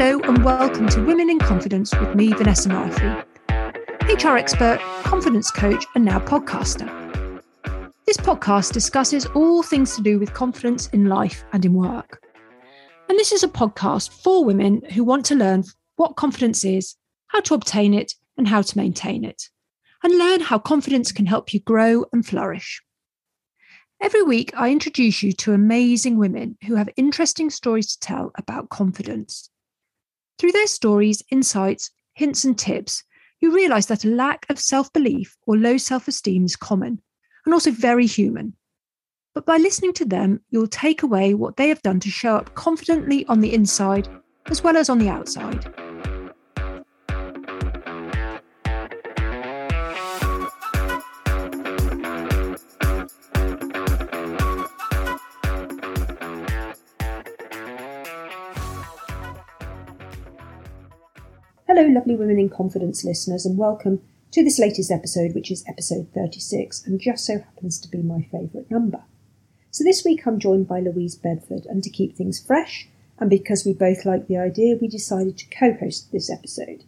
Hello, and welcome to Women in Confidence with me, Vanessa Murphy, HR expert, confidence coach, and now podcaster. This podcast discusses all things to do with confidence in life and in work. And this is a podcast for women who want to learn what confidence is, how to obtain it, and how to maintain it, and learn how confidence can help you grow and flourish. Every week, I introduce you to amazing women who have interesting stories to tell about confidence. Through their stories, insights, hints, and tips, you realize that a lack of self belief or low self esteem is common and also very human. But by listening to them, you'll take away what they have done to show up confidently on the inside as well as on the outside. Hello, lovely Women in Confidence listeners, and welcome to this latest episode, which is episode 36, and just so happens to be my favourite number. So this week I'm joined by Louise Bedford, and to keep things fresh, and because we both like the idea, we decided to co host this episode.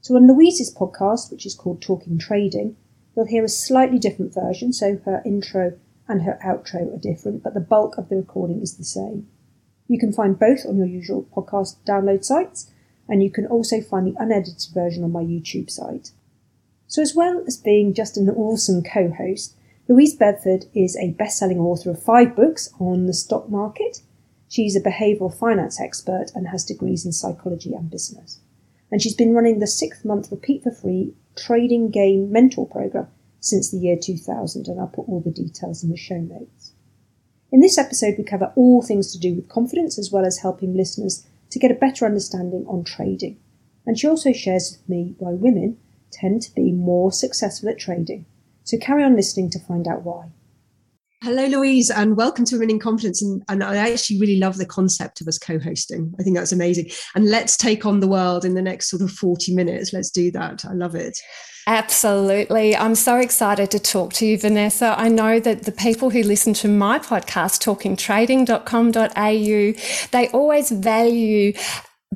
So on Louise's podcast, which is called Talking Trading, you'll hear a slightly different version, so her intro and her outro are different, but the bulk of the recording is the same. You can find both on your usual podcast download sites and you can also find the unedited version on my YouTube site. So, as well as being just an awesome co host, Louise Bedford is a best selling author of five books on the stock market. She's a behavioural finance expert and has degrees in psychology and business. And she's been running the six month repeat for free trading game mentor program since the year 2000, and I'll put all the details in the show notes. In this episode, we cover all things to do with confidence as well as helping listeners to get a better understanding on trading. And she also shares with me why women tend to be more successful at trading. So carry on listening to find out why. Hello, Louise, and welcome to Women in Confidence. And, and, I actually really love the concept of us co hosting. I think that's amazing. And let's take on the world in the next sort of 40 minutes. Let's do that. I love it. Absolutely. I'm so excited to talk to you, Vanessa. I know that the people who listen to my podcast, talkingtrading.com.au, they always value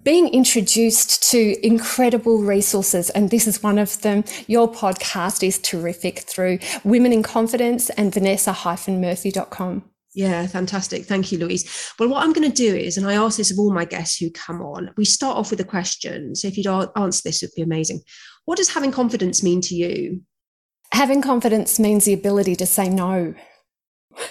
being introduced to incredible resources, and this is one of them. Your podcast is terrific through Women in Confidence and Vanessa-Murphy.com. Yeah, fantastic. Thank you, Louise. Well, what I'm going to do is, and I ask this of all my guests who come on, we start off with a question. So if you'd answer this, it would be amazing. What does having confidence mean to you? Having confidence means the ability to say no.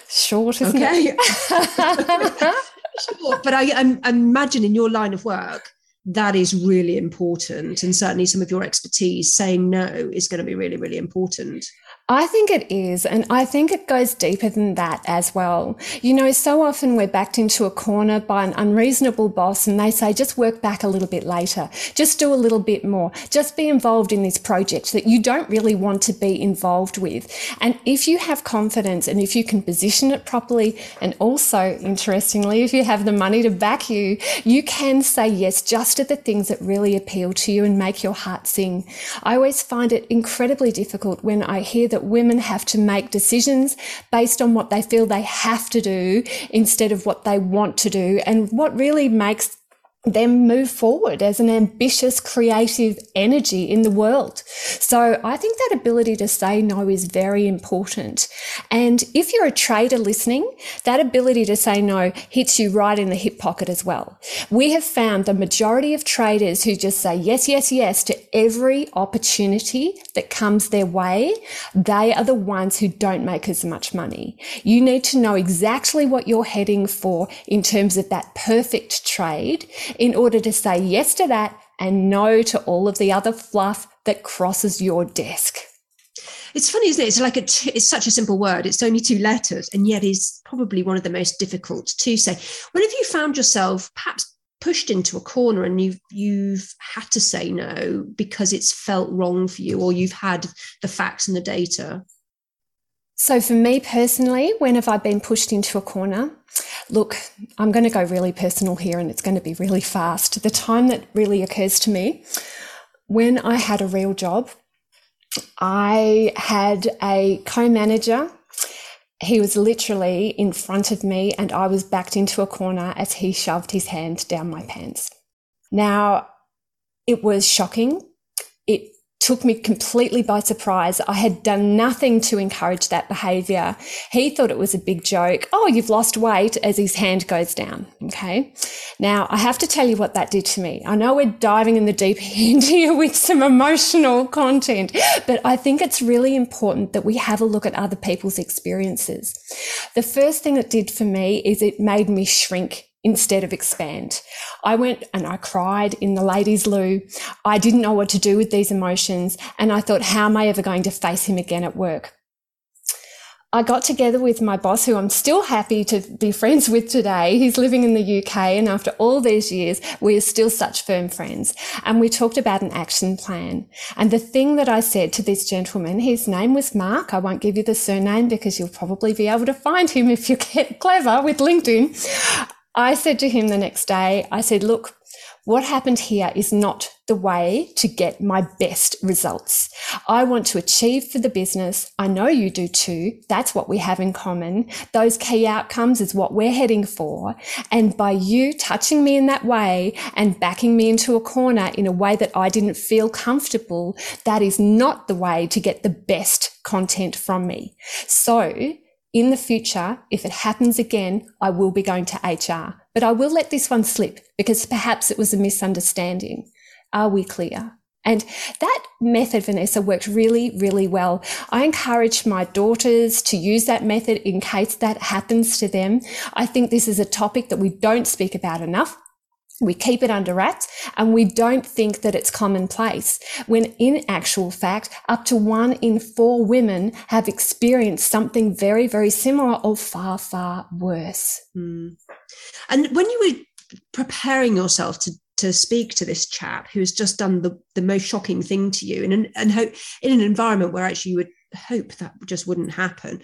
Short, isn't okay. it? sure, but I, I imagine in your line of work, that is really important. And certainly some of your expertise saying no is going to be really, really important. I think it is. And I think it goes deeper than that as well. You know, so often we're backed into a corner by an unreasonable boss and they say, just work back a little bit later. Just do a little bit more. Just be involved in this project that you don't really want to be involved with. And if you have confidence and if you can position it properly, and also interestingly, if you have the money to back you, you can say yes just to the things that really appeal to you and make your heart sing. I always find it incredibly difficult when I hear that women have to make decisions based on what they feel they have to do instead of what they want to do. And what really makes them move forward as an ambitious, creative energy in the world. So I think that ability to say no is very important. And if you're a trader listening, that ability to say no hits you right in the hip pocket as well. We have found the majority of traders who just say yes, yes, yes to every opportunity that comes their way, they are the ones who don't make as much money. You need to know exactly what you're heading for in terms of that perfect trade in order to say yes to that and no to all of the other fluff that crosses your desk. It's funny, isn't it? It's like a t- it's such a simple word. It's only two letters, and yet is probably one of the most difficult to say. When have you found yourself perhaps pushed into a corner and you've you've had to say no because it's felt wrong for you, or you've had the facts and the data? So, for me personally, when have I been pushed into a corner? Look, I'm going to go really personal here and it's going to be really fast. The time that really occurs to me when I had a real job, I had a co manager. He was literally in front of me and I was backed into a corner as he shoved his hand down my pants. Now, it was shocking. Took me completely by surprise. I had done nothing to encourage that behavior. He thought it was a big joke. Oh, you've lost weight as his hand goes down. Okay. Now I have to tell you what that did to me. I know we're diving in the deep end here with some emotional content, but I think it's really important that we have a look at other people's experiences. The first thing it did for me is it made me shrink instead of expand. I went and I cried in the ladies' loo. I didn't know what to do with these emotions. And I thought, how am I ever going to face him again at work? I got together with my boss, who I'm still happy to be friends with today. He's living in the UK. And after all these years, we are still such firm friends. And we talked about an action plan. And the thing that I said to this gentleman, his name was Mark. I won't give you the surname because you'll probably be able to find him if you get clever with LinkedIn. I said to him the next day, I said, look, what happened here is not the way to get my best results. I want to achieve for the business. I know you do too. That's what we have in common. Those key outcomes is what we're heading for. And by you touching me in that way and backing me into a corner in a way that I didn't feel comfortable, that is not the way to get the best content from me. So in the future, if it happens again, I will be going to HR, but I will let this one slip because perhaps it was a misunderstanding. Are we clear? And that method, Vanessa, worked really, really well. I encourage my daughters to use that method in case that happens to them. I think this is a topic that we don't speak about enough. We keep it under wraps and we don't think that it's commonplace when in actual fact, up to one in four women have experienced something very, very similar or far, far worse. Mm. And when you were preparing yourself to to speak to this chap who has just done the, the most shocking thing to you in an, and hope in an environment where actually you would hope that just wouldn't happen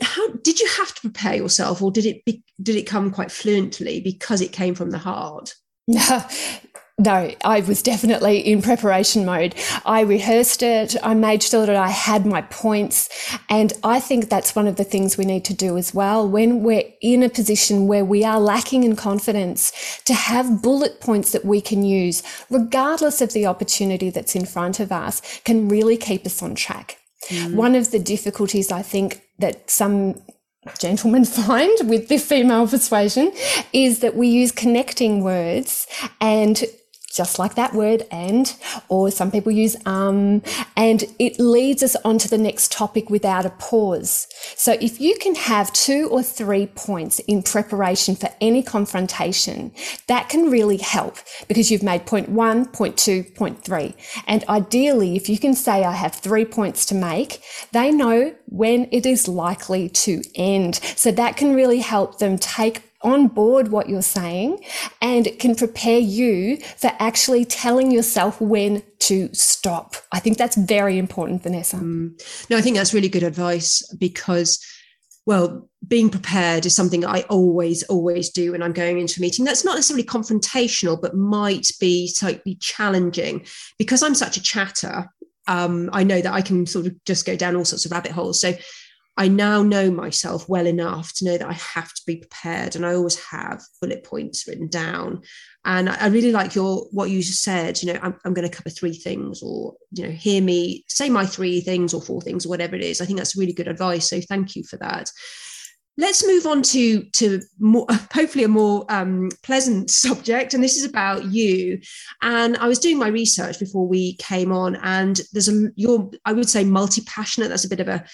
how did you have to prepare yourself or did it be, did it come quite fluently because it came from the heart no, I was definitely in preparation mode. I rehearsed it. I made sure that I had my points. And I think that's one of the things we need to do as well. When we're in a position where we are lacking in confidence, to have bullet points that we can use, regardless of the opportunity that's in front of us, can really keep us on track. Mm. One of the difficulties I think that some gentlemen find with the female persuasion is that we use connecting words and just like that word and, or some people use um, and it leads us on to the next topic without a pause. So if you can have two or three points in preparation for any confrontation, that can really help because you've made point one, point two, point three. And ideally, if you can say, I have three points to make, they know when it is likely to end. So that can really help them take on board what you're saying and it can prepare you for actually telling yourself when to stop. I think that's very important, Vanessa. Mm. No, I think that's really good advice because, well, being prepared is something I always, always do when I'm going into a meeting. That's not necessarily confrontational, but might be slightly challenging because I'm such a chatter. Um, I know that I can sort of just go down all sorts of rabbit holes. So I now know myself well enough to know that I have to be prepared, and I always have bullet points written down. And I really like your what you said. You know, I'm, I'm going to cover three things, or you know, hear me say my three things or four things, or whatever it is. I think that's really good advice. So thank you for that. Let's move on to to more, hopefully a more um, pleasant subject, and this is about you. And I was doing my research before we came on, and there's a you're I would say multi passionate. That's a bit of a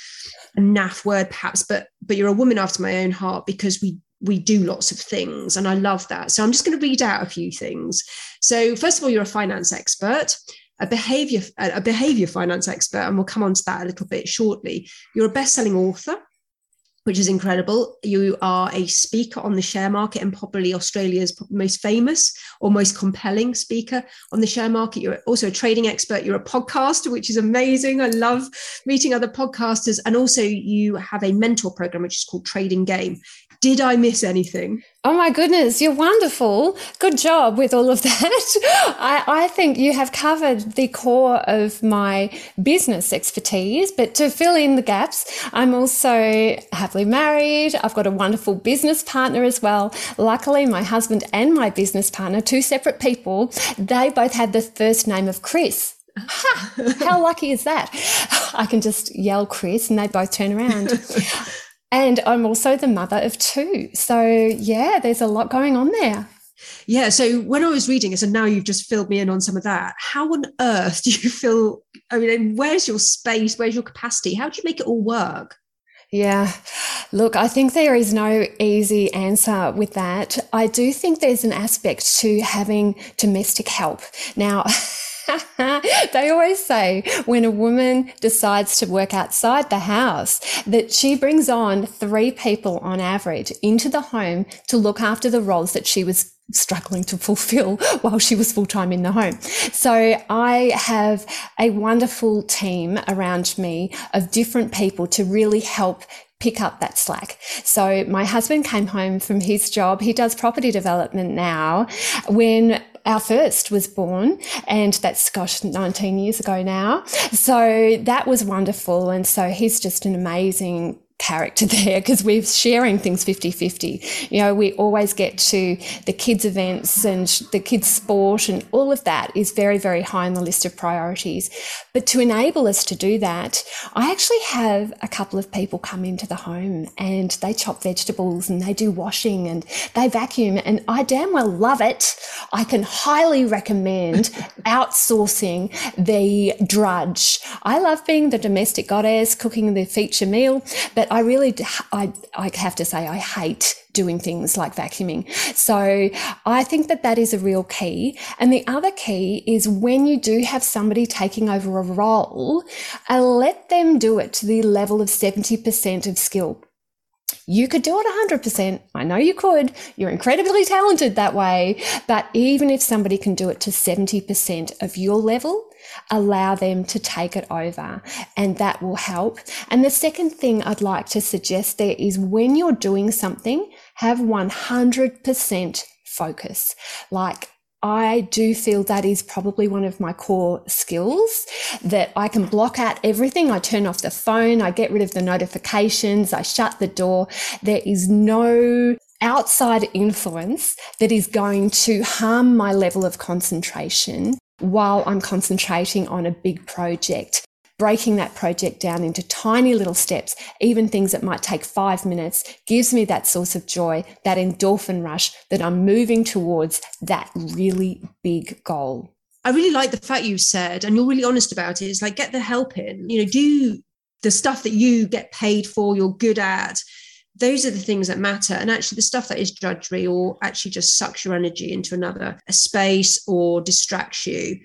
a naff word perhaps but but you're a woman after my own heart because we we do lots of things and i love that so i'm just going to read out a few things so first of all you're a finance expert a behavior a behavior finance expert and we'll come on to that a little bit shortly you're a best-selling author which is incredible. You are a speaker on the share market and probably Australia's most famous or most compelling speaker on the share market. You're also a trading expert. You're a podcaster, which is amazing. I love meeting other podcasters. And also, you have a mentor program, which is called Trading Game. Did I miss anything? Oh my goodness, you're wonderful. Good job with all of that. I, I, think you have covered the core of my business expertise, but to fill in the gaps, I'm also happily married. I've got a wonderful business partner as well. Luckily, my husband and my business partner, two separate people, they both had the first name of Chris. Ha! How lucky is that? I can just yell Chris and they both turn around. And I'm also the mother of two. So, yeah, there's a lot going on there. Yeah. So when I was reading it, and now you've just filled me in on some of that, how on earth do you feel? I mean, where's your space? Where's your capacity? How do you make it all work? Yeah. Look, I think there is no easy answer with that. I do think there's an aspect to having domestic help. Now, they always say when a woman decides to work outside the house that she brings on three people on average into the home to look after the roles that she was struggling to fulfill while she was full time in the home. So I have a wonderful team around me of different people to really help pick up that slack. So my husband came home from his job. He does property development now. When our first was born and that's gosh 19 years ago now. So that was wonderful and so he's just an amazing character there because we're sharing things 50 50. You know, we always get to the kids' events and the kids' sport, and all of that is very, very high on the list of priorities. But to enable us to do that, I actually have a couple of people come into the home and they chop vegetables and they do washing and they vacuum, and I damn well love it. I can highly recommend outsourcing the drudge. I love being the domestic goddess, cooking the feature meal, but I really, I, I have to say, I hate doing things like vacuuming. So I think that that is a real key. And the other key is when you do have somebody taking over a role, uh, let them do it to the level of 70% of skill. You could do it 100%. I know you could. You're incredibly talented that way. But even if somebody can do it to 70% of your level, allow them to take it over and that will help. And the second thing I'd like to suggest there is when you're doing something, have 100% focus. Like I do feel that is probably one of my core skills that I can block out everything. I turn off the phone. I get rid of the notifications. I shut the door. There is no outside influence that is going to harm my level of concentration while I'm concentrating on a big project. Breaking that project down into tiny little steps, even things that might take five minutes, gives me that source of joy, that endorphin rush that I'm moving towards that really big goal. I really like the fact you said, and you're really honest about it, is like get the help in, you know, do the stuff that you get paid for, you're good at, those are the things that matter. And actually, the stuff that is drudgery or actually just sucks your energy into another space or distracts you,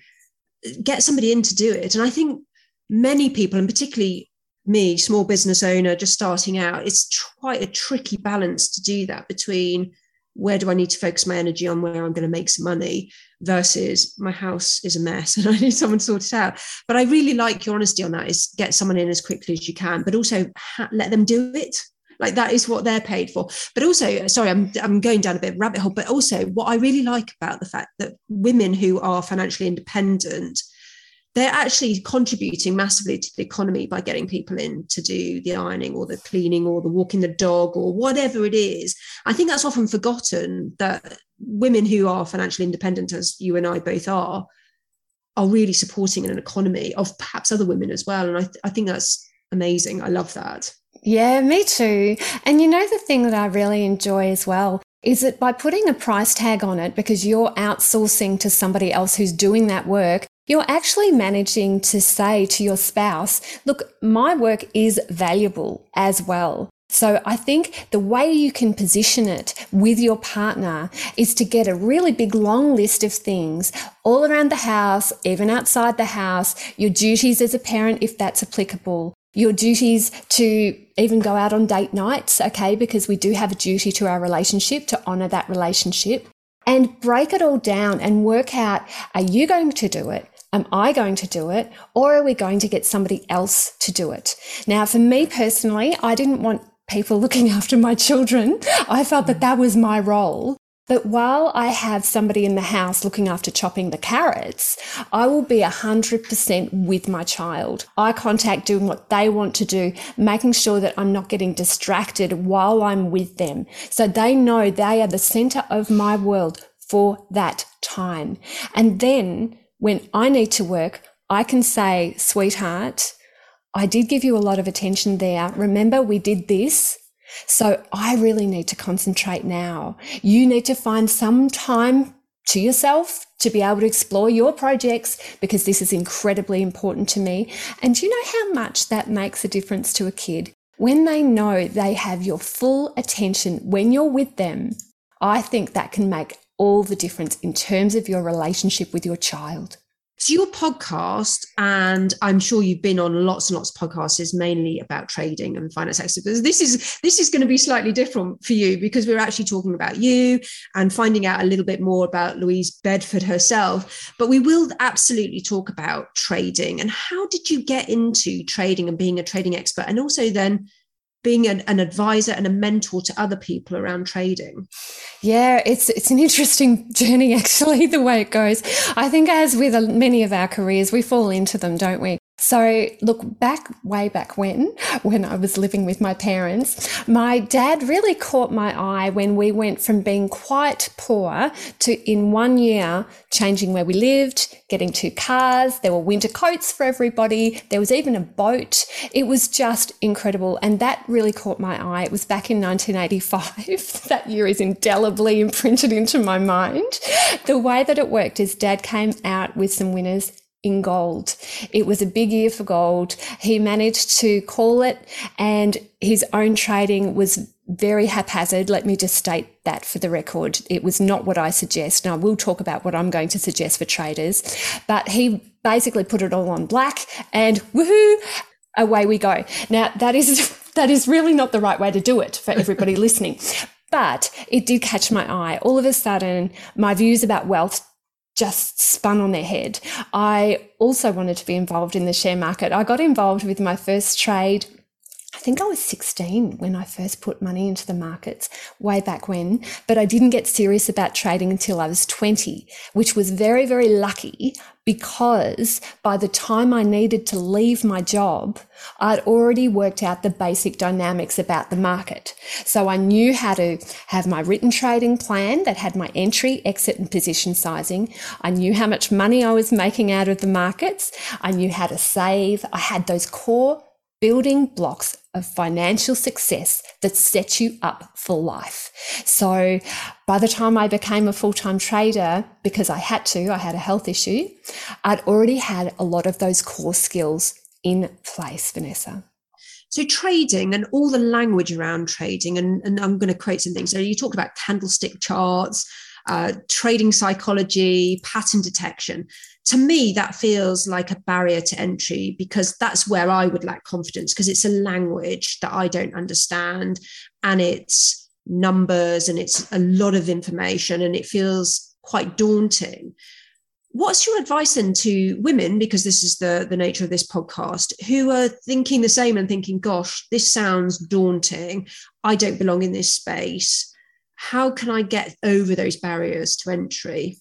get somebody in to do it. And I think many people, and particularly me, small business owner, just starting out, it's quite a tricky balance to do that between where do I need to focus my energy on where I'm going to make some money versus my house is a mess and I need someone to sort it out. But I really like your honesty on that is get someone in as quickly as you can, but also ha- let them do it like that is what they're paid for. But also sorry i'm i'm going down a bit of rabbit hole but also what i really like about the fact that women who are financially independent they're actually contributing massively to the economy by getting people in to do the ironing or the cleaning or the walking the dog or whatever it is. I think that's often forgotten that women who are financially independent as you and i both are are really supporting an economy of perhaps other women as well. And i, th- I think that's amazing. I love that yeah, me too. And you know, the thing that I really enjoy as well is that by putting a price tag on it, because you're outsourcing to somebody else who's doing that work, you're actually managing to say to your spouse, look, my work is valuable as well. So I think the way you can position it with your partner is to get a really big long list of things all around the house, even outside the house, your duties as a parent, if that's applicable, your duties to even go out on date nights, okay, because we do have a duty to our relationship to honor that relationship and break it all down and work out are you going to do it? Am I going to do it? Or are we going to get somebody else to do it? Now, for me personally, I didn't want people looking after my children. I felt that that was my role. But while I have somebody in the house looking after chopping the carrots, I will be 100% with my child. Eye contact, doing what they want to do, making sure that I'm not getting distracted while I'm with them. So they know they are the center of my world for that time. And then when I need to work, I can say, sweetheart, I did give you a lot of attention there. Remember, we did this. So I really need to concentrate now. You need to find some time to yourself to be able to explore your projects because this is incredibly important to me. And you know how much that makes a difference to a kid? When they know they have your full attention when you're with them, I think that can make all the difference in terms of your relationship with your child. So your podcast, and I'm sure you've been on lots and lots of podcasts, is mainly about trading and finance experts. This is this is going to be slightly different for you because we're actually talking about you and finding out a little bit more about Louise Bedford herself. But we will absolutely talk about trading and how did you get into trading and being a trading expert, and also then being an, an, advisor and a mentor to other people around trading. Yeah it's it's an interesting journey actually the way it goes. I think as with many of our careers we fall into them don't we so, look back way back when, when I was living with my parents, my dad really caught my eye when we went from being quite poor to in one year changing where we lived, getting two cars. There were winter coats for everybody. There was even a boat. It was just incredible. And that really caught my eye. It was back in 1985. that year is indelibly imprinted into my mind. The way that it worked is dad came out with some winners in gold. It was a big year for gold. He managed to call it and his own trading was very haphazard. Let me just state that for the record. It was not what I suggest. Now, we'll talk about what I'm going to suggest for traders, but he basically put it all on black and woohoo, away we go. Now, that is, that is really not the right way to do it for everybody listening. But it did catch my eye. All of a sudden, my views about wealth just spun on their head. I also wanted to be involved in the share market. I got involved with my first trade. I think I was 16 when I first put money into the markets, way back when, but I didn't get serious about trading until I was 20, which was very, very lucky because by the time I needed to leave my job, I'd already worked out the basic dynamics about the market. So I knew how to have my written trading plan that had my entry, exit, and position sizing. I knew how much money I was making out of the markets. I knew how to save. I had those core building blocks of financial success that set you up for life. So by the time I became a full time trader, because I had to, I had a health issue, I'd already had a lot of those core skills in place, Vanessa. So trading and all the language around trading, and, and I'm going to create some things. So you talked about candlestick charts, uh, trading psychology, pattern detection to me, that feels like a barrier to entry because that's where I would lack confidence because it's a language that I don't understand and it's numbers and it's a lot of information and it feels quite daunting. What's your advice then to women, because this is the, the nature of this podcast, who are thinking the same and thinking, gosh, this sounds daunting. I don't belong in this space. How can I get over those barriers to entry?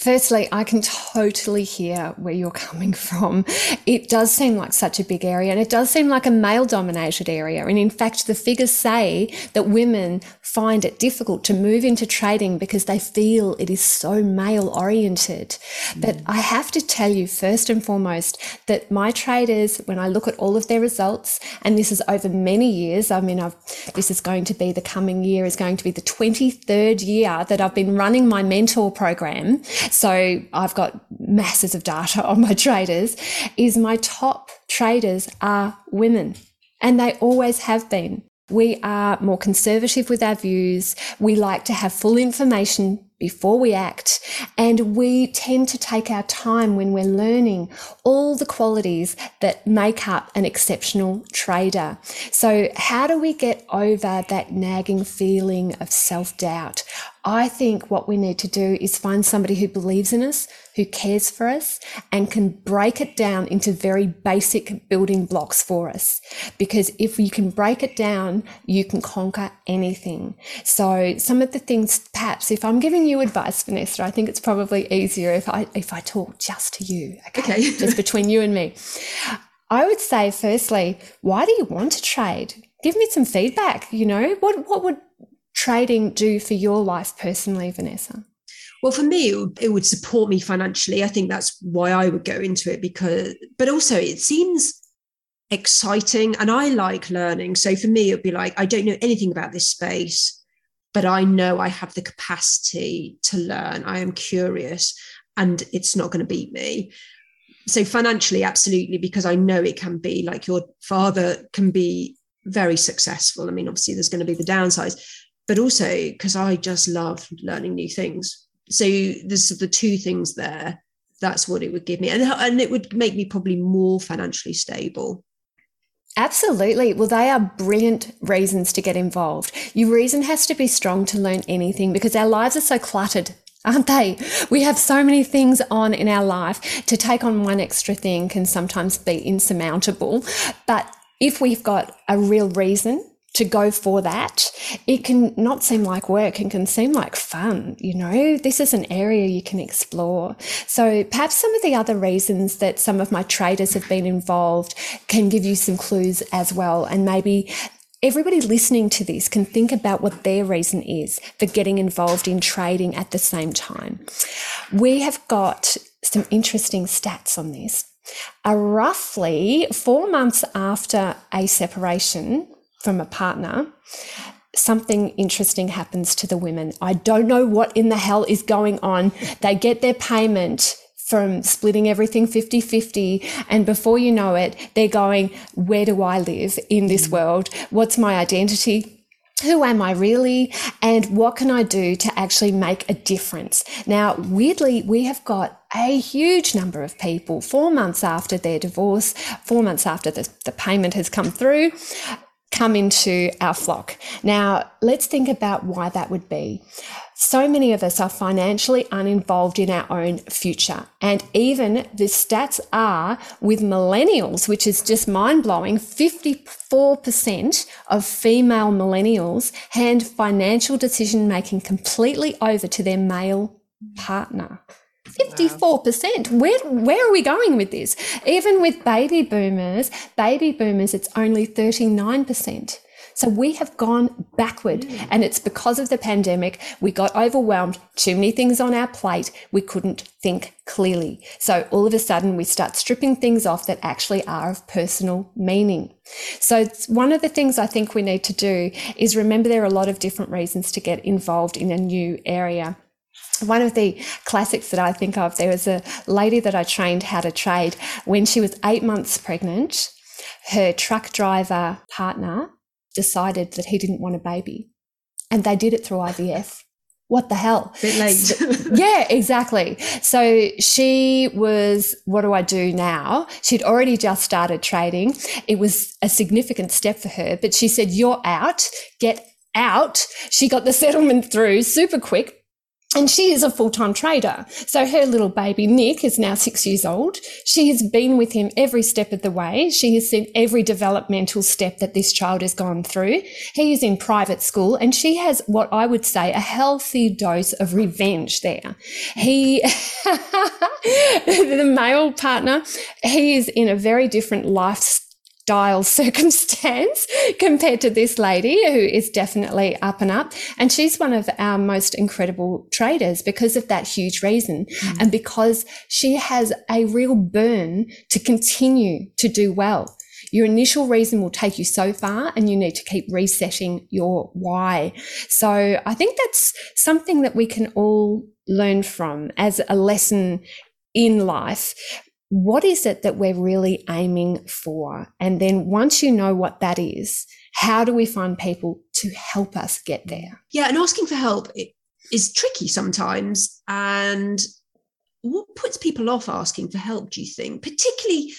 Firstly, I can totally hear where you're coming from. It does seem like such a big area and it does seem like a male dominated area. And in fact, the figures say that women find it difficult to move into trading because they feel it is so male oriented. Mm. But I have to tell you first and foremost that my traders, when I look at all of their results, and this is over many years, I mean, I've, this is going to be the coming year is going to be the 23rd year that I've been running my mentor program. So I've got masses of data on my traders is my top traders are women and they always have been. We are more conservative with our views. We like to have full information before we act. And we tend to take our time when we're learning all the qualities that make up an exceptional trader. So how do we get over that nagging feeling of self doubt? I think what we need to do is find somebody who believes in us, who cares for us, and can break it down into very basic building blocks for us. Because if you can break it down, you can conquer anything. So some of the things, perhaps, if I'm giving you advice, Vanessa, I think it's probably easier if I if I talk just to you. Okay, okay. just between you and me. I would say, firstly, why do you want to trade? Give me some feedback. You know, what what would trading do for your life personally, Vanessa? Well, for me, it would, support me financially. I think that's why I would go into it because, but also it seems exciting and I like learning. So for me, it'd be like, I don't know anything about this space, but I know I have the capacity to learn. I am curious and it's not going to beat me. So financially, absolutely, because I know it can be like your father can be very successful. I mean, obviously, there's going to be the downsides, but also because I just love learning new things. So this there's the two things there. That's what it would give me, and and it would make me probably more financially stable. Absolutely. Well, they are brilliant reasons to get involved. Your reason has to be strong to learn anything because our lives are so cluttered aren't they? We have so many things on in our life. To take on one extra thing can sometimes be insurmountable. But if we've got a real reason to go for that, it can not seem like work and can seem like fun. You know, this is an area you can explore. So perhaps some of the other reasons that some of my traders have been involved can give you some clues as well. And maybe everybody listening to this can think about what their reason is for getting involved in trading at the same time. We have got some interesting stats on this. Uh, roughly four months after a separation, from a partner, something interesting happens to the women. I don't know what in the hell is going on. They get their payment from splitting everything 50 50. And before you know it, they're going, Where do I live in this mm. world? What's my identity? Who am I really? And what can I do to actually make a difference? Now, weirdly, we have got a huge number of people four months after their divorce, four months after the, the payment has come through, come into our flock. Now, let's think about why that would be. So many of us are financially uninvolved in our own future. And even the stats are with millennials, which is just mind blowing 54% of female millennials hand financial decision making completely over to their male partner. 54%. Where, where are we going with this? Even with baby boomers, baby boomers, it's only 39%. So we have gone backward mm. and it's because of the pandemic. We got overwhelmed, too many things on our plate. We couldn't think clearly. So all of a sudden we start stripping things off that actually are of personal meaning. So one of the things I think we need to do is remember there are a lot of different reasons to get involved in a new area one of the classics that I think of, there was a lady that I trained how to trade when she was eight months pregnant. Her truck driver partner decided that he didn't want a baby and they did it through IVF. What the hell? Bit late. yeah, exactly. So she was, what do I do now? She'd already just started trading. It was a significant step for her, but she said, You're out, get out. She got the settlement through super quick and she is a full-time trader. So her little baby, Nick, is now six years old. She has been with him every step of the way. She has seen every developmental step that this child has gone through. He is in private school and she has what I would say a healthy dose of revenge there. He, the male partner, he is in a very different life style circumstance compared to this lady who is definitely up and up. And she's one of our most incredible traders because of that huge reason. Mm. And because she has a real burn to continue to do well. Your initial reason will take you so far and you need to keep resetting your why. So I think that's something that we can all learn from as a lesson in life what is it that we're really aiming for? And then once you know what that is, how do we find people to help us get there? Yeah, and asking for help. is tricky sometimes. And what puts people off asking for help, do you think? Particularly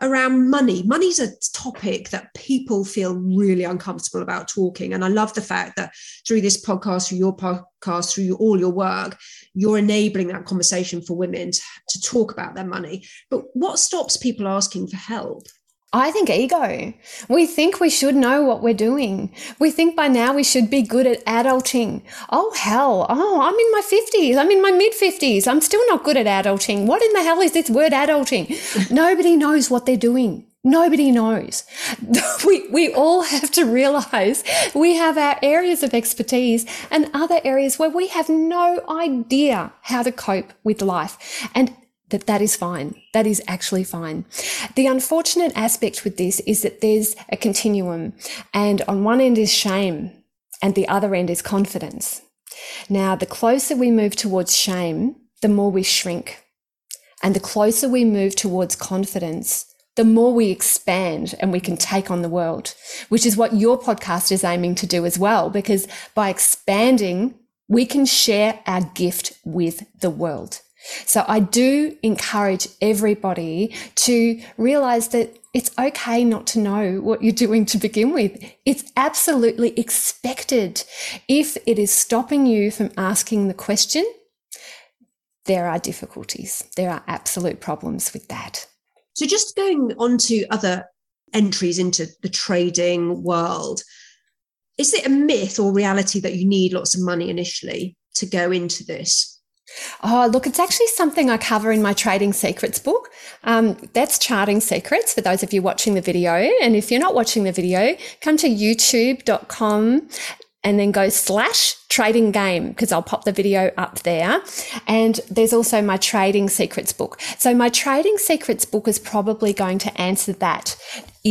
around money. Money's a topic that people feel really uncomfortable about talking. And I love the fact that through this podcast, through your podcast, through all your work, you're enabling that conversation for women to, to talk about their money. But what stops people asking for help? I think ego. We think we should know what we're doing. We think by now we should be good at adulting. Oh, hell. Oh, I'm in my 50s. I'm in my mid 50s. I'm still not good at adulting. What in the hell is this word adulting? Nobody knows what they're doing. Nobody knows. We, we all have to realize we have our areas of expertise and other areas where we have no idea how to cope with life. And that that is fine. That is actually fine. The unfortunate aspect with this is that there's a continuum and on one end is shame and the other end is confidence. Now, the closer we move towards shame, the more we shrink. And the closer we move towards confidence, the more we expand and we can take on the world, which is what your podcast is aiming to do as well, because by expanding, we can share our gift with the world. So I do encourage everybody to realize that it's okay not to know what you're doing to begin with. It's absolutely expected. If it is stopping you from asking the question, there are difficulties. There are absolute problems with that. So, just going on to other entries into the trading world, is it a myth or reality that you need lots of money initially to go into this? Oh, look, it's actually something I cover in my Trading Secrets book. Um, that's Charting Secrets for those of you watching the video. And if you're not watching the video, come to youtube.com and then go slash trading game because I'll pop the video up there. And there's also my trading secrets book. So my trading secrets book is probably going to answer that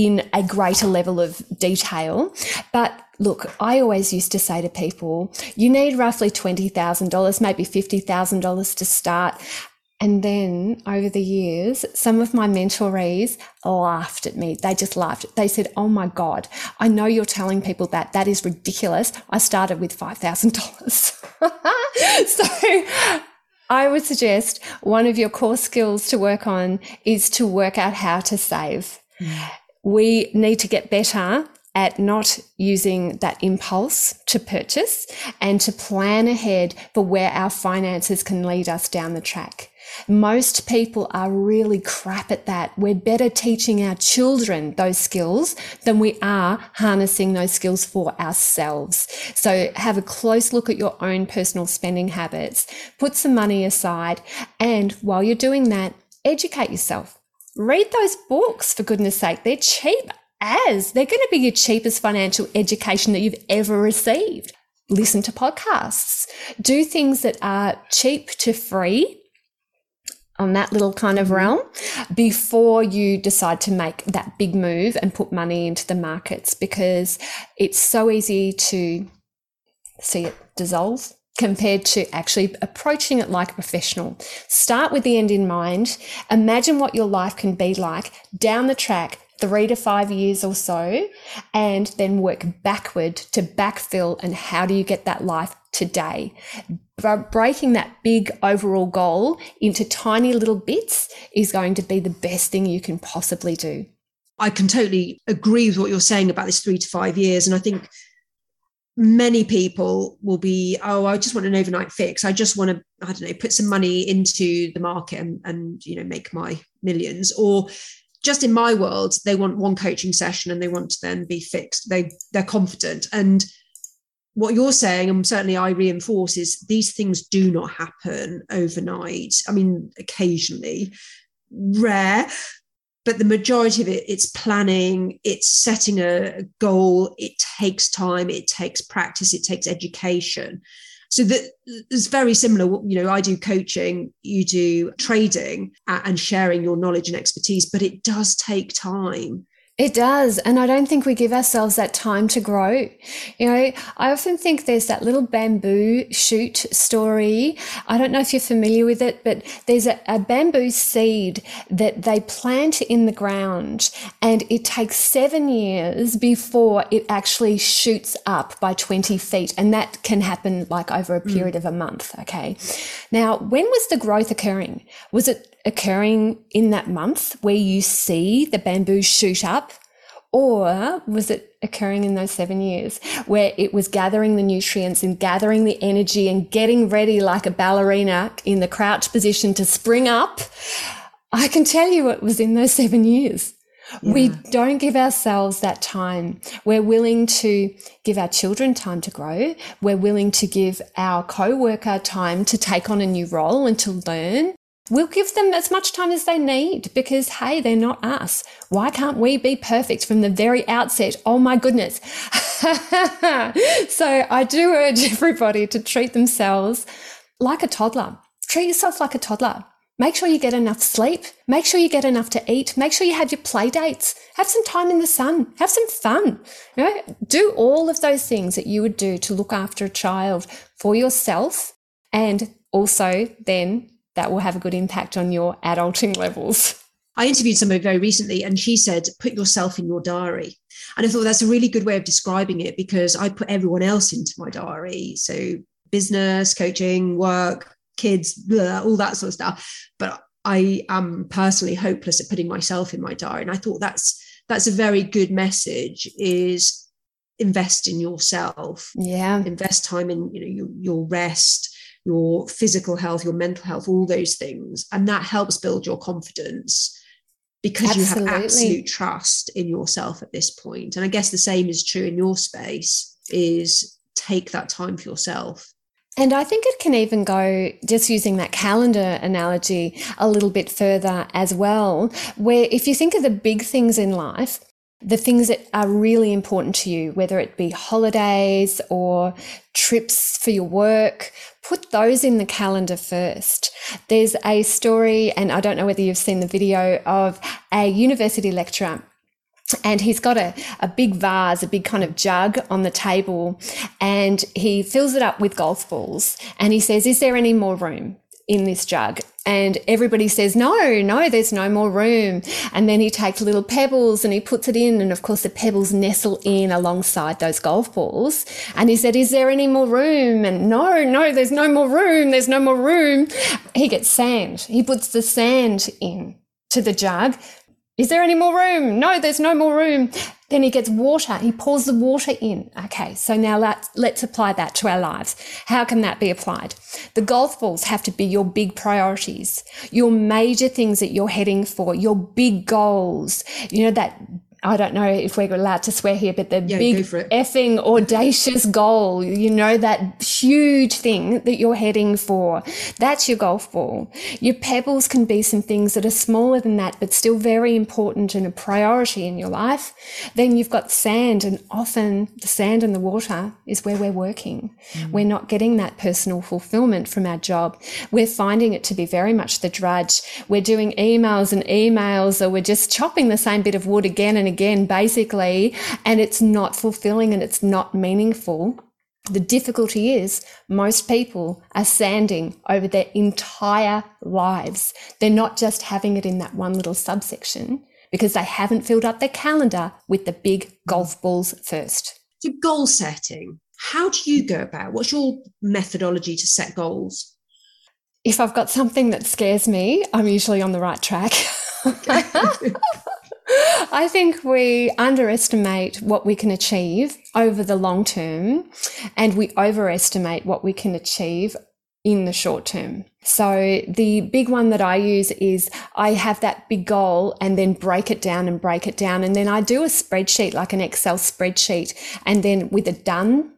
in a greater level of detail. But look, I always used to say to people, you need roughly $20,000, maybe $50,000 to start. And then over the years, some of my mentorees laughed at me. They just laughed. They said, Oh my God, I know you're telling people that. That is ridiculous. I started with $5,000. so I would suggest one of your core skills to work on is to work out how to save. Mm. We need to get better at not using that impulse to purchase and to plan ahead for where our finances can lead us down the track. Most people are really crap at that. We're better teaching our children those skills than we are harnessing those skills for ourselves. So have a close look at your own personal spending habits, put some money aside, and while you're doing that, educate yourself. Read those books for goodness sake. They're cheap as they're going to be your cheapest financial education that you've ever received. Listen to podcasts, do things that are cheap to free on that little kind of mm-hmm. realm before you decide to make that big move and put money into the markets because it's so easy to see it dissolve compared to actually approaching it like a professional. Start with the end in mind. Imagine what your life can be like down the track three to five years or so, and then work backward to backfill. And how do you get that life today? breaking that big overall goal into tiny little bits is going to be the best thing you can possibly do. I can totally agree with what you're saying about this three to five years. And I think many people will be, oh, I just want an overnight fix. I just want to, I don't know, put some money into the market and, and you know, make my millions. Or just in my world, they want one coaching session and they want to then be fixed. They they're confident. And what you're saying, and certainly I reinforce, is these things do not happen overnight. I mean, occasionally, rare, but the majority of it, it's planning, it's setting a goal, it takes time, it takes practice, it takes education. So that it's very similar you know i do coaching you do trading and sharing your knowledge and expertise but it does take time It does. And I don't think we give ourselves that time to grow. You know, I often think there's that little bamboo shoot story. I don't know if you're familiar with it, but there's a, a bamboo seed that they plant in the ground and it takes seven years before it actually shoots up by 20 feet. And that can happen like over a period mm. of a month. Okay. Now, when was the growth occurring? Was it occurring in that month where you see the bamboo shoot up? Or was it occurring in those seven years where it was gathering the nutrients and gathering the energy and getting ready like a ballerina in the crouch position to spring up? I can tell you it was in those seven years. Yeah. We don't give ourselves that time. We're willing to give our children time to grow. We're willing to give our co-worker time to take on a new role and to learn. We'll give them as much time as they need because, hey, they're not us. Why can't we be perfect from the very outset? Oh my goodness. so I do urge everybody to treat themselves like a toddler. Treat yourself like a toddler. Make sure you get enough sleep. Make sure you get enough to eat. Make sure you have your play dates. Have some time in the sun. Have some fun. You know, do all of those things that you would do to look after a child for yourself and also then that will have a good impact on your adulting levels. I interviewed somebody very recently and she said, put yourself in your diary. And I thought that's a really good way of describing it because I put everyone else into my diary. So business, coaching, work, kids, blah, all that sort of stuff. But I am personally hopeless at putting myself in my diary. And I thought that's that's a very good message is invest in yourself. Yeah. Invest time in, you know, your, your rest your physical health, your mental health, all those things. And that helps build your confidence because Absolutely. you have absolute trust in yourself at this point. And I guess the same is true in your space is take that time for yourself. And I think it can even go, just using that calendar analogy, a little bit further as well, where if you think of the big things in life, the things that are really important to you, whether it be holidays or trips for your work, put those in the calendar first. There's a story, and I don't know whether you've seen the video of a university lecturer and he's got a, a big vase, a big kind of jug on the table, and he fills it up with golf balls. And he says, Is there any more room? In this jug. And everybody says, no, no, there's no more room. And then he takes little pebbles and he puts it in. And of course, the pebbles nestle in alongside those golf balls. And he said, is there any more room? And no, no, there's no more room. There's no more room. He gets sand. He puts the sand in to the jug. Is there any more room? No, there's no more room. Then he gets water. He pours the water in. Okay. So now let's, let's apply that to our lives. How can that be applied? The golf balls have to be your big priorities, your major things that you're heading for, your big goals. You know, that I don't know if we're allowed to swear here, but the yeah, big effing audacious goal, you know, that huge thing that you're heading for, that's your golf ball. Your pebbles can be some things that are smaller than that, but still very important and a priority in your life. Then you've got sand, and often the sand and the water is where we're working. Mm. We're not getting that personal fulfillment from our job. We're finding it to be very much the drudge. We're doing emails and emails, or we're just chopping the same bit of wood again and again, basically, and it's not fulfilling and it's not meaningful. The difficulty is most people are sanding over their entire lives. They're not just having it in that one little subsection because they haven't filled up their calendar with the big golf balls first. So, goal setting, how do you go about? What's your methodology to set goals? If I've got something that scares me, I'm usually on the right track. I think we underestimate what we can achieve over the long term and we overestimate what we can achieve in the short term. So the big one that I use is I have that big goal and then break it down and break it down. And then I do a spreadsheet, like an Excel spreadsheet, and then with a done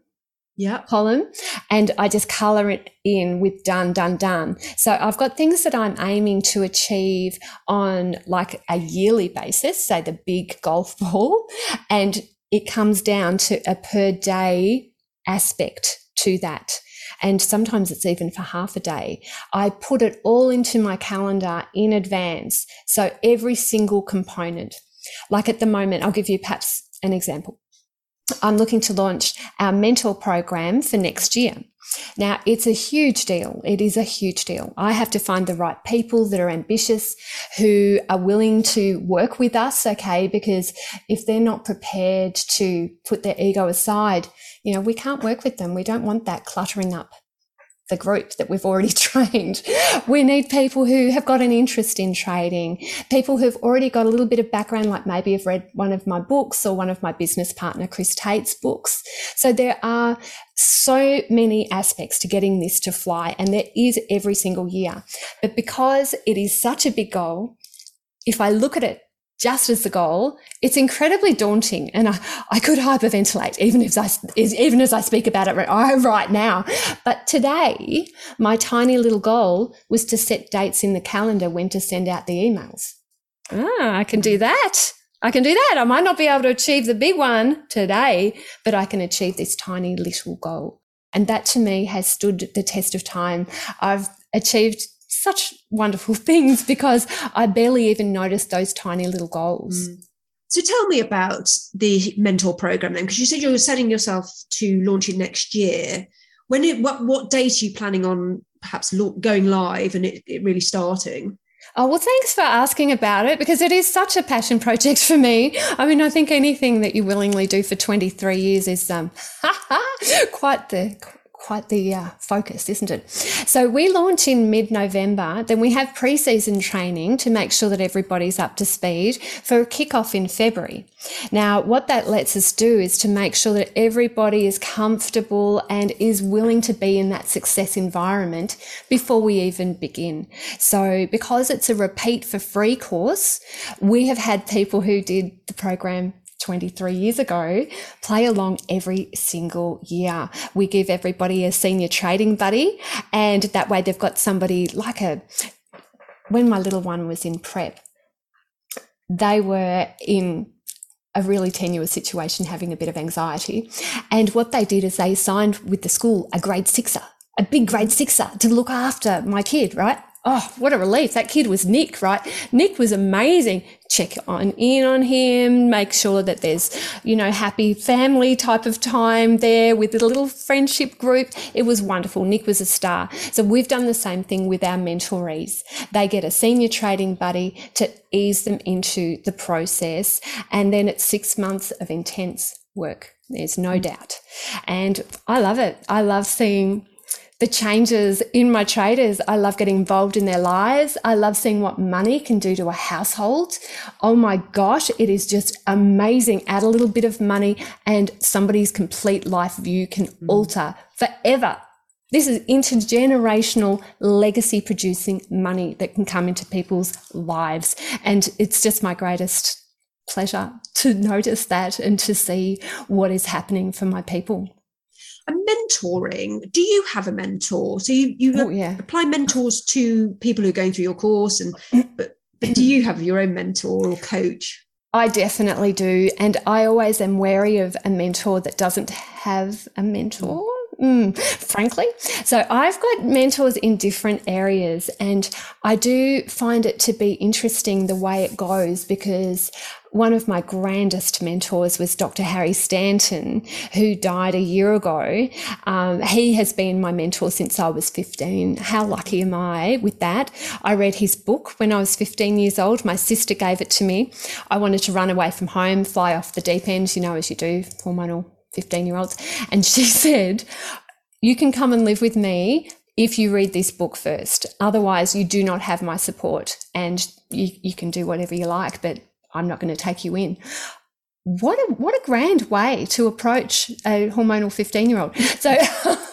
yeah. column and I just color it in with done, done, done. So I've got things that I'm aiming to achieve on like a yearly basis, say the big golf ball, and it comes down to a per day aspect to that. And sometimes it's even for half a day. I put it all into my calendar in advance. So every single component Like at the moment, I'll give you perhaps an example. I'm looking to launch our mentor program for next year. Now, it's a huge deal. It is a huge deal. I have to find the right people that are ambitious, who are willing to work with us, okay? Because if they're not prepared to put their ego aside, you know, we can't work with them. We don't want that cluttering up the group that we've already trained. We need people who have got an interest in trading, people who've already got a little bit of background, like maybe have read one of my books or one of my business partner, Chris Tate's books. So there are so many aspects to getting this to fly, and there is every single year. But because it is such a big goal, if I look at it just as the goal, it's incredibly daunting. And I, I could hyperventilate even as I, even as I speak about it right now. But today, my tiny little goal was to set dates in the calendar when to send out the emails. Ah, I can do that. I can do that. I might not be able to achieve the big one today, but I can achieve this tiny little goal. And that to me has stood the test of time. I've achieved such wonderful things because I barely even noticed those tiny little goals. Mm. So tell me about the mentor program then, because you said you were setting yourself to launch it next year. When it, what what date are you planning on perhaps going live and it, it really starting? Oh, well, thanks for asking about it because it is such a passion project for me. I mean, I think anything that you willingly do for 23 years is um, quite the quite the uh, focus, isn't it? So we launch in mid November. Then we have pre season training to make sure that everybody's up to speed for a kickoff in February. Now, what that lets us do is to make sure that everybody is comfortable and is willing to be in that success environment before we even begin. So because it's a repeat for free course, we have had people who did the program 23 years ago play along every single year. We give everybody a senior trading buddy, and that way they've got somebody like a. When my little one was in prep, they were in a really tenuous situation, having a bit of anxiety. And what they did is they signed with the school a grade sixer, a big grade sixer to look after my kid, right? Oh, what a relief. That kid was Nick, right? Nick was amazing. Check on in on him, make sure that there's, you know, happy family type of time there with a little friendship group. It was wonderful. Nick was a star. So we've done the same thing with our mentorees. They get a senior trading buddy to ease them into the process. And then it's six months of intense work. There's no doubt. And I love it. I love seeing the changes in my traders. I love getting involved in their lives. I love seeing what money can do to a household. Oh my gosh, it is just amazing. Add a little bit of money and somebody's complete life view can mm. alter forever. This is intergenerational legacy producing money that can come into people's lives. And it's just my greatest pleasure to notice that and to see what is happening for my people and mentoring do you have a mentor so you you oh, yeah. apply mentors to people who are going through your course and but, but do you have your own mentor or coach I definitely do. And I always am wary of a mentor that doesn't have a mentor. Mm, frankly. So I've got mentors in different areas, and I do find it to be interesting the way it goes because one of my grandest mentors was Dr. Harry Stanton, who died a year ago. Um, he has been my mentor since I was 15. How lucky am I with that? I read his book when I was 15 years old. My sister gave it to me. I wanted to run away from home, fly off the deep end, you know, as you do, hormonal 15 year olds. And she said, You can come and live with me if you read this book first. Otherwise, you do not have my support and you, you can do whatever you like, but I'm not going to take you in. What a what a grand way to approach a hormonal 15 year old. So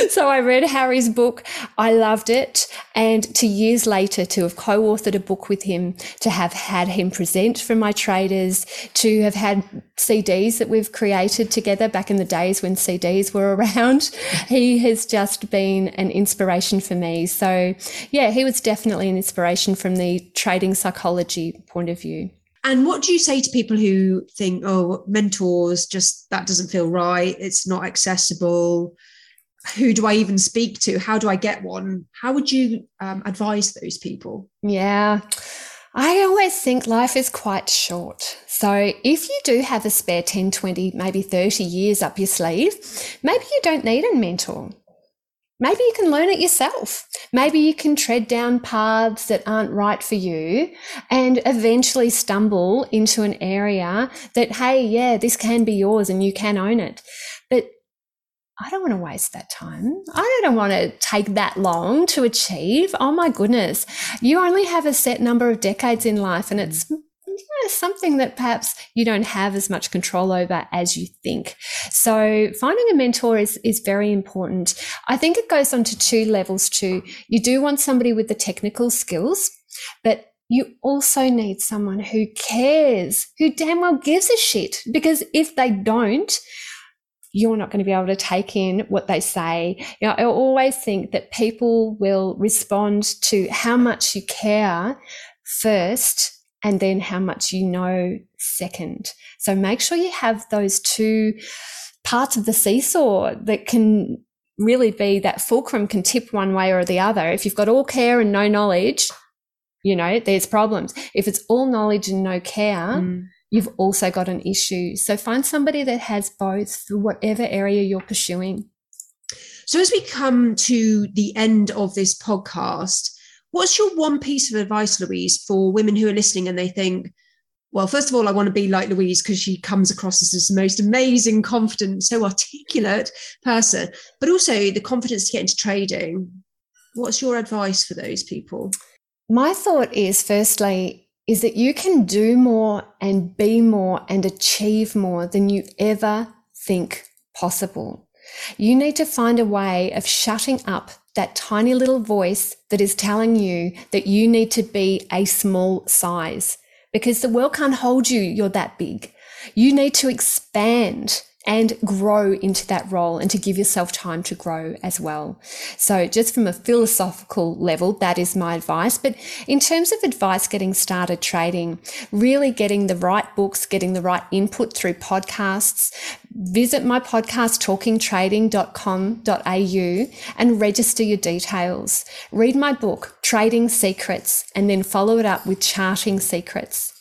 so I read Harry's book. I loved it. And to years later, to have co-authored a book with him, to have had him present for my traders, to have had CDs that we've created together back in the days when CDs were around. He has just been an inspiration for me. So yeah, he was definitely an inspiration from the trading psychology point of view. And what do you say to people who think, oh, mentors just that doesn't feel right, it's not accessible? Who do I even speak to? How do I get one? How would you um, advise those people? Yeah. I always think life is quite short. So if you do have a spare 10, 20, maybe 30 years up your sleeve, maybe you don't need a mentor. Maybe you can learn it yourself. Maybe you can tread down paths that aren't right for you and eventually stumble into an area that, hey, yeah, this can be yours and you can own it. I don't want to waste that time. I don't want to take that long to achieve. Oh my goodness. You only have a set number of decades in life and it's mm. something that perhaps you don't have as much control over as you think. So finding a mentor is, is very important. I think it goes on to two levels too. You do want somebody with the technical skills, but you also need someone who cares, who damn well gives a shit. Because if they don't, you're not going to be able to take in what they say. You know, I always think that people will respond to how much you care first and then how much you know second. So make sure you have those two parts of the seesaw that can really be that fulcrum can tip one way or the other. If you've got all care and no knowledge, you know, there's problems. If it's all knowledge and no care, mm you've also got an issue. So find somebody that has both for whatever area you're pursuing. So as we come to the end of this podcast, what's your one piece of advice, Louise, for women who are listening and they think, well, first of all, I want to be like Louise because she comes across as the most amazing, confident, so articulate person, but also the confidence to get into trading. What's your advice for those people? My thought is firstly, is that you can do more and be more and achieve more than you ever think possible. You need to find a way of shutting up that tiny little voice that is telling you that you need to be a small size because the world can't hold you. You're that big. You need to expand and grow into that role and to give yourself time to grow as well. So just from a philosophical level, that is my advice. But in terms of advice getting started trading, really getting the right books, getting the right input through podcasts, visit my podcast talkingtrading.com.au and register your details. Read my book, Trading Secrets, and then follow it up with Charting Secrets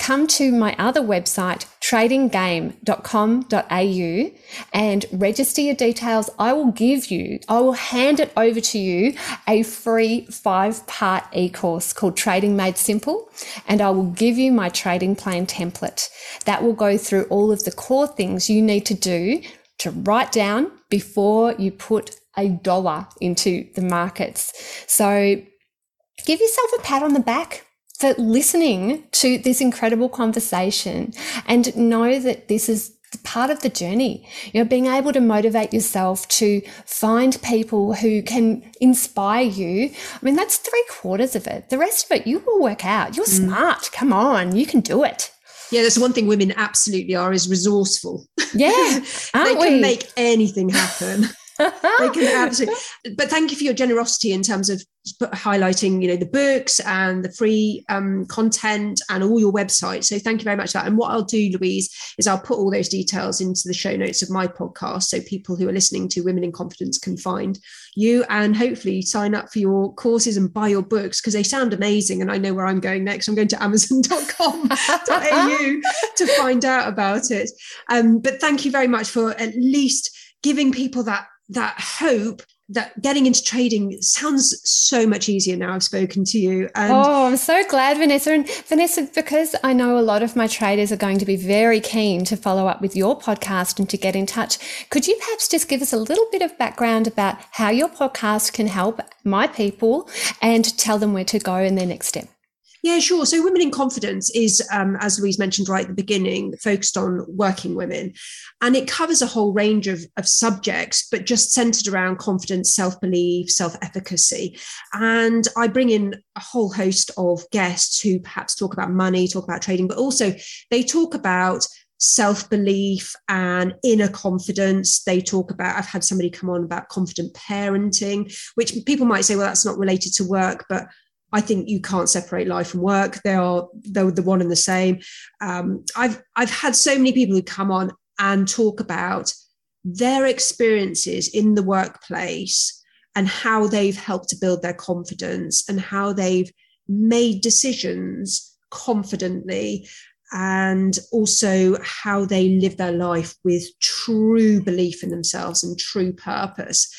come to my other website, tradinggame.com.au and register your details. I will give you, I will hand it over to you a free five part e course called Trading Made Simple. And I will give you my trading plan template that will go through all of the core things you need to do to write down before you put a dollar into the markets. So give yourself a pat on the back for listening to this incredible conversation and know that this is part of the journey. You know, being able to motivate yourself to find people who can inspire you. I mean, that's three quarters of it. The rest of it, you will work out. You're mm. smart. Come on, you can do it. Yeah, that's one thing women absolutely are is resourceful. Yeah, they can we? make anything happen they can absolutely. But thank you for your generosity in terms of highlighting, you know, the books and the free um, content and all your websites. So thank you very much for that. And what I'll do, Louise, is I'll put all those details into the show notes of my podcast, so people who are listening to Women in Confidence can find you and hopefully sign up for your courses and buy your books because they sound amazing. And I know where I'm going next. I'm going to Amazon.com.au to find out about it. Um, but thank you very much for at least giving people that that hope that getting into trading sounds so much easier now I've spoken to you. And oh, I'm so glad, Vanessa. And Vanessa, because I know a lot of my traders are going to be very keen to follow up with your podcast and to get in touch, could you perhaps just give us a little bit of background about how your podcast can help my people and tell them where to go in their next step? Yeah, sure. So, Women in Confidence is, um, as Louise mentioned right at the beginning, focused on working women. And it covers a whole range of, of subjects, but just centered around confidence, self belief, self efficacy. And I bring in a whole host of guests who perhaps talk about money, talk about trading, but also they talk about self belief and inner confidence. They talk about, I've had somebody come on about confident parenting, which people might say, well, that's not related to work, but I think you can't separate life and work. They are they're the one and the same. Um, I've I've had so many people who come on and talk about their experiences in the workplace and how they've helped to build their confidence and how they've made decisions confidently and also how they live their life with true belief in themselves and true purpose.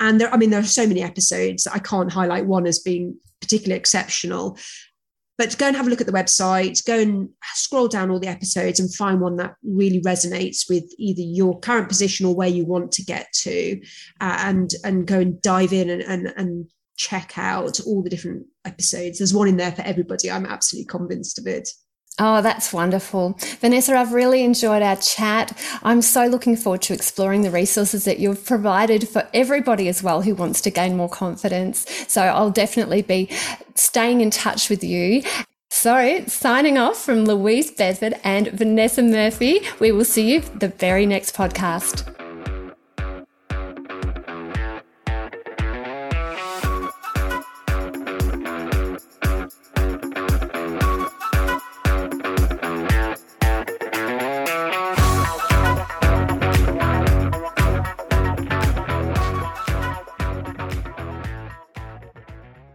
And there, I mean, there are so many episodes. That I can't highlight one as being particularly exceptional. But go and have a look at the website, go and scroll down all the episodes and find one that really resonates with either your current position or where you want to get to, uh, and and go and dive in and, and and check out all the different episodes. There's one in there for everybody. I'm absolutely convinced of it. Oh, that's wonderful. Vanessa, I've really enjoyed our chat. I'm so looking forward to exploring the resources that you've provided for everybody as well who wants to gain more confidence. So I'll definitely be staying in touch with you. So, signing off from Louise Bedford and Vanessa Murphy, we will see you the very next podcast.